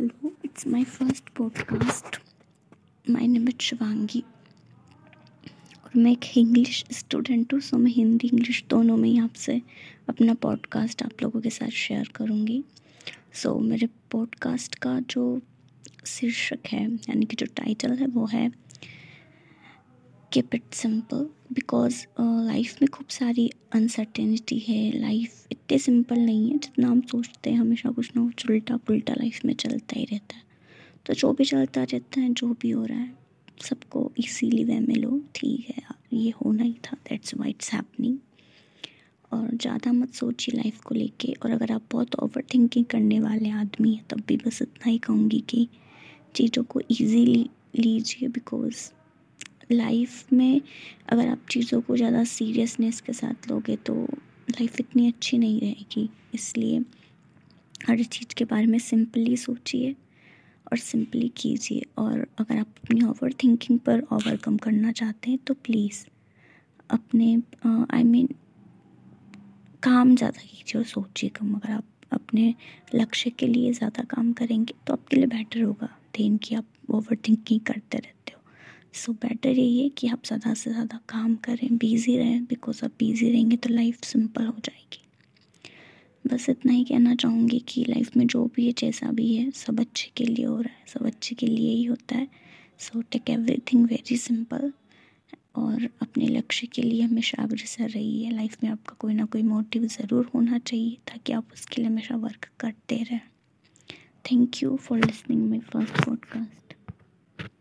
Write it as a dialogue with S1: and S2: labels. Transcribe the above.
S1: Hello it's my first podcast my name is Shivangi और मैं एक इंग्लिश स्टूडेंट हूँ सो मैं हिंदी इंग्लिश दोनों में ही आपसे अपना पॉडकास्ट आप लोगों के साथ शेयर करूँगी। सो so, मेरे पॉडकास्ट का जो शीर्षक है यानी कि जो टाइटल है वो है keep it simple because life में खूब सारी अनसर्टेनिटी है। लाइफ इतने सिंपल नहीं है जितना हम सोचते हैं। हमेशा कुछ ना कुछ उल्टा पुल्टा लाइफ में चलता ही रहता है। तो जो भी चलता रहता है, जो भी हो रहा है, सबको इसीली वे में लो ठीक है, ये होना ही था। दैट्स वाई इट्स हैपनिंग और ज़्यादा मत सोचिए लाइफ को लेके। और अगर आप बहुत ओवर थिंकिंग करने वाले आदमी हैं, तब भी बस इतना ही कहूँगी कि चीज़ों को ईजीली लीजिए बिकॉज़ लाइफ में अगर आप चीज़ों को ज़्यादा सीरियसनेस के साथ लोगे तो लाइफ इतनी अच्छी नहीं रहेगी। इसलिए हर चीज़ के बारे में सिंपली सोचिए और सिंपली कीजिए और अगर आप अपनी ओवर थिंकिंग पर ओवरकम करना चाहते हैं तो प्लीज़ अपने आई मीन काम ज़्यादा कीजिए और सोचिए कम। अगर आप अपने लक्ष्य के लिए ज़्यादा काम करेंगे तो आपके लिए बेटर होगा। देन कि आप ओवर थिंकिंग करते रहते सो बेटर यही है कि आप ज़्यादा से ज़्यादा काम करें बिज़ी रहें बिकॉज़ आप बिज़ी रहेंगे तो लाइफ सिंपल हो जाएगी। बस इतना ही कहना चाहूँगी कि लाइफ में जो भी है, जैसा भी है, सब अच्छे के लिए हो रहा है, सब अच्छे के लिए ही होता है। So take everything very simple और अपने लक्ष्य के लिए हमेशा अग्रसर रहिए। लाइफ में आपका कोई ना कोई मोटिव ज़रूर होना चाहिए, ताकि आप उसके लिए हमेशा वर्क करते रहें। Thank you for listening my first podcast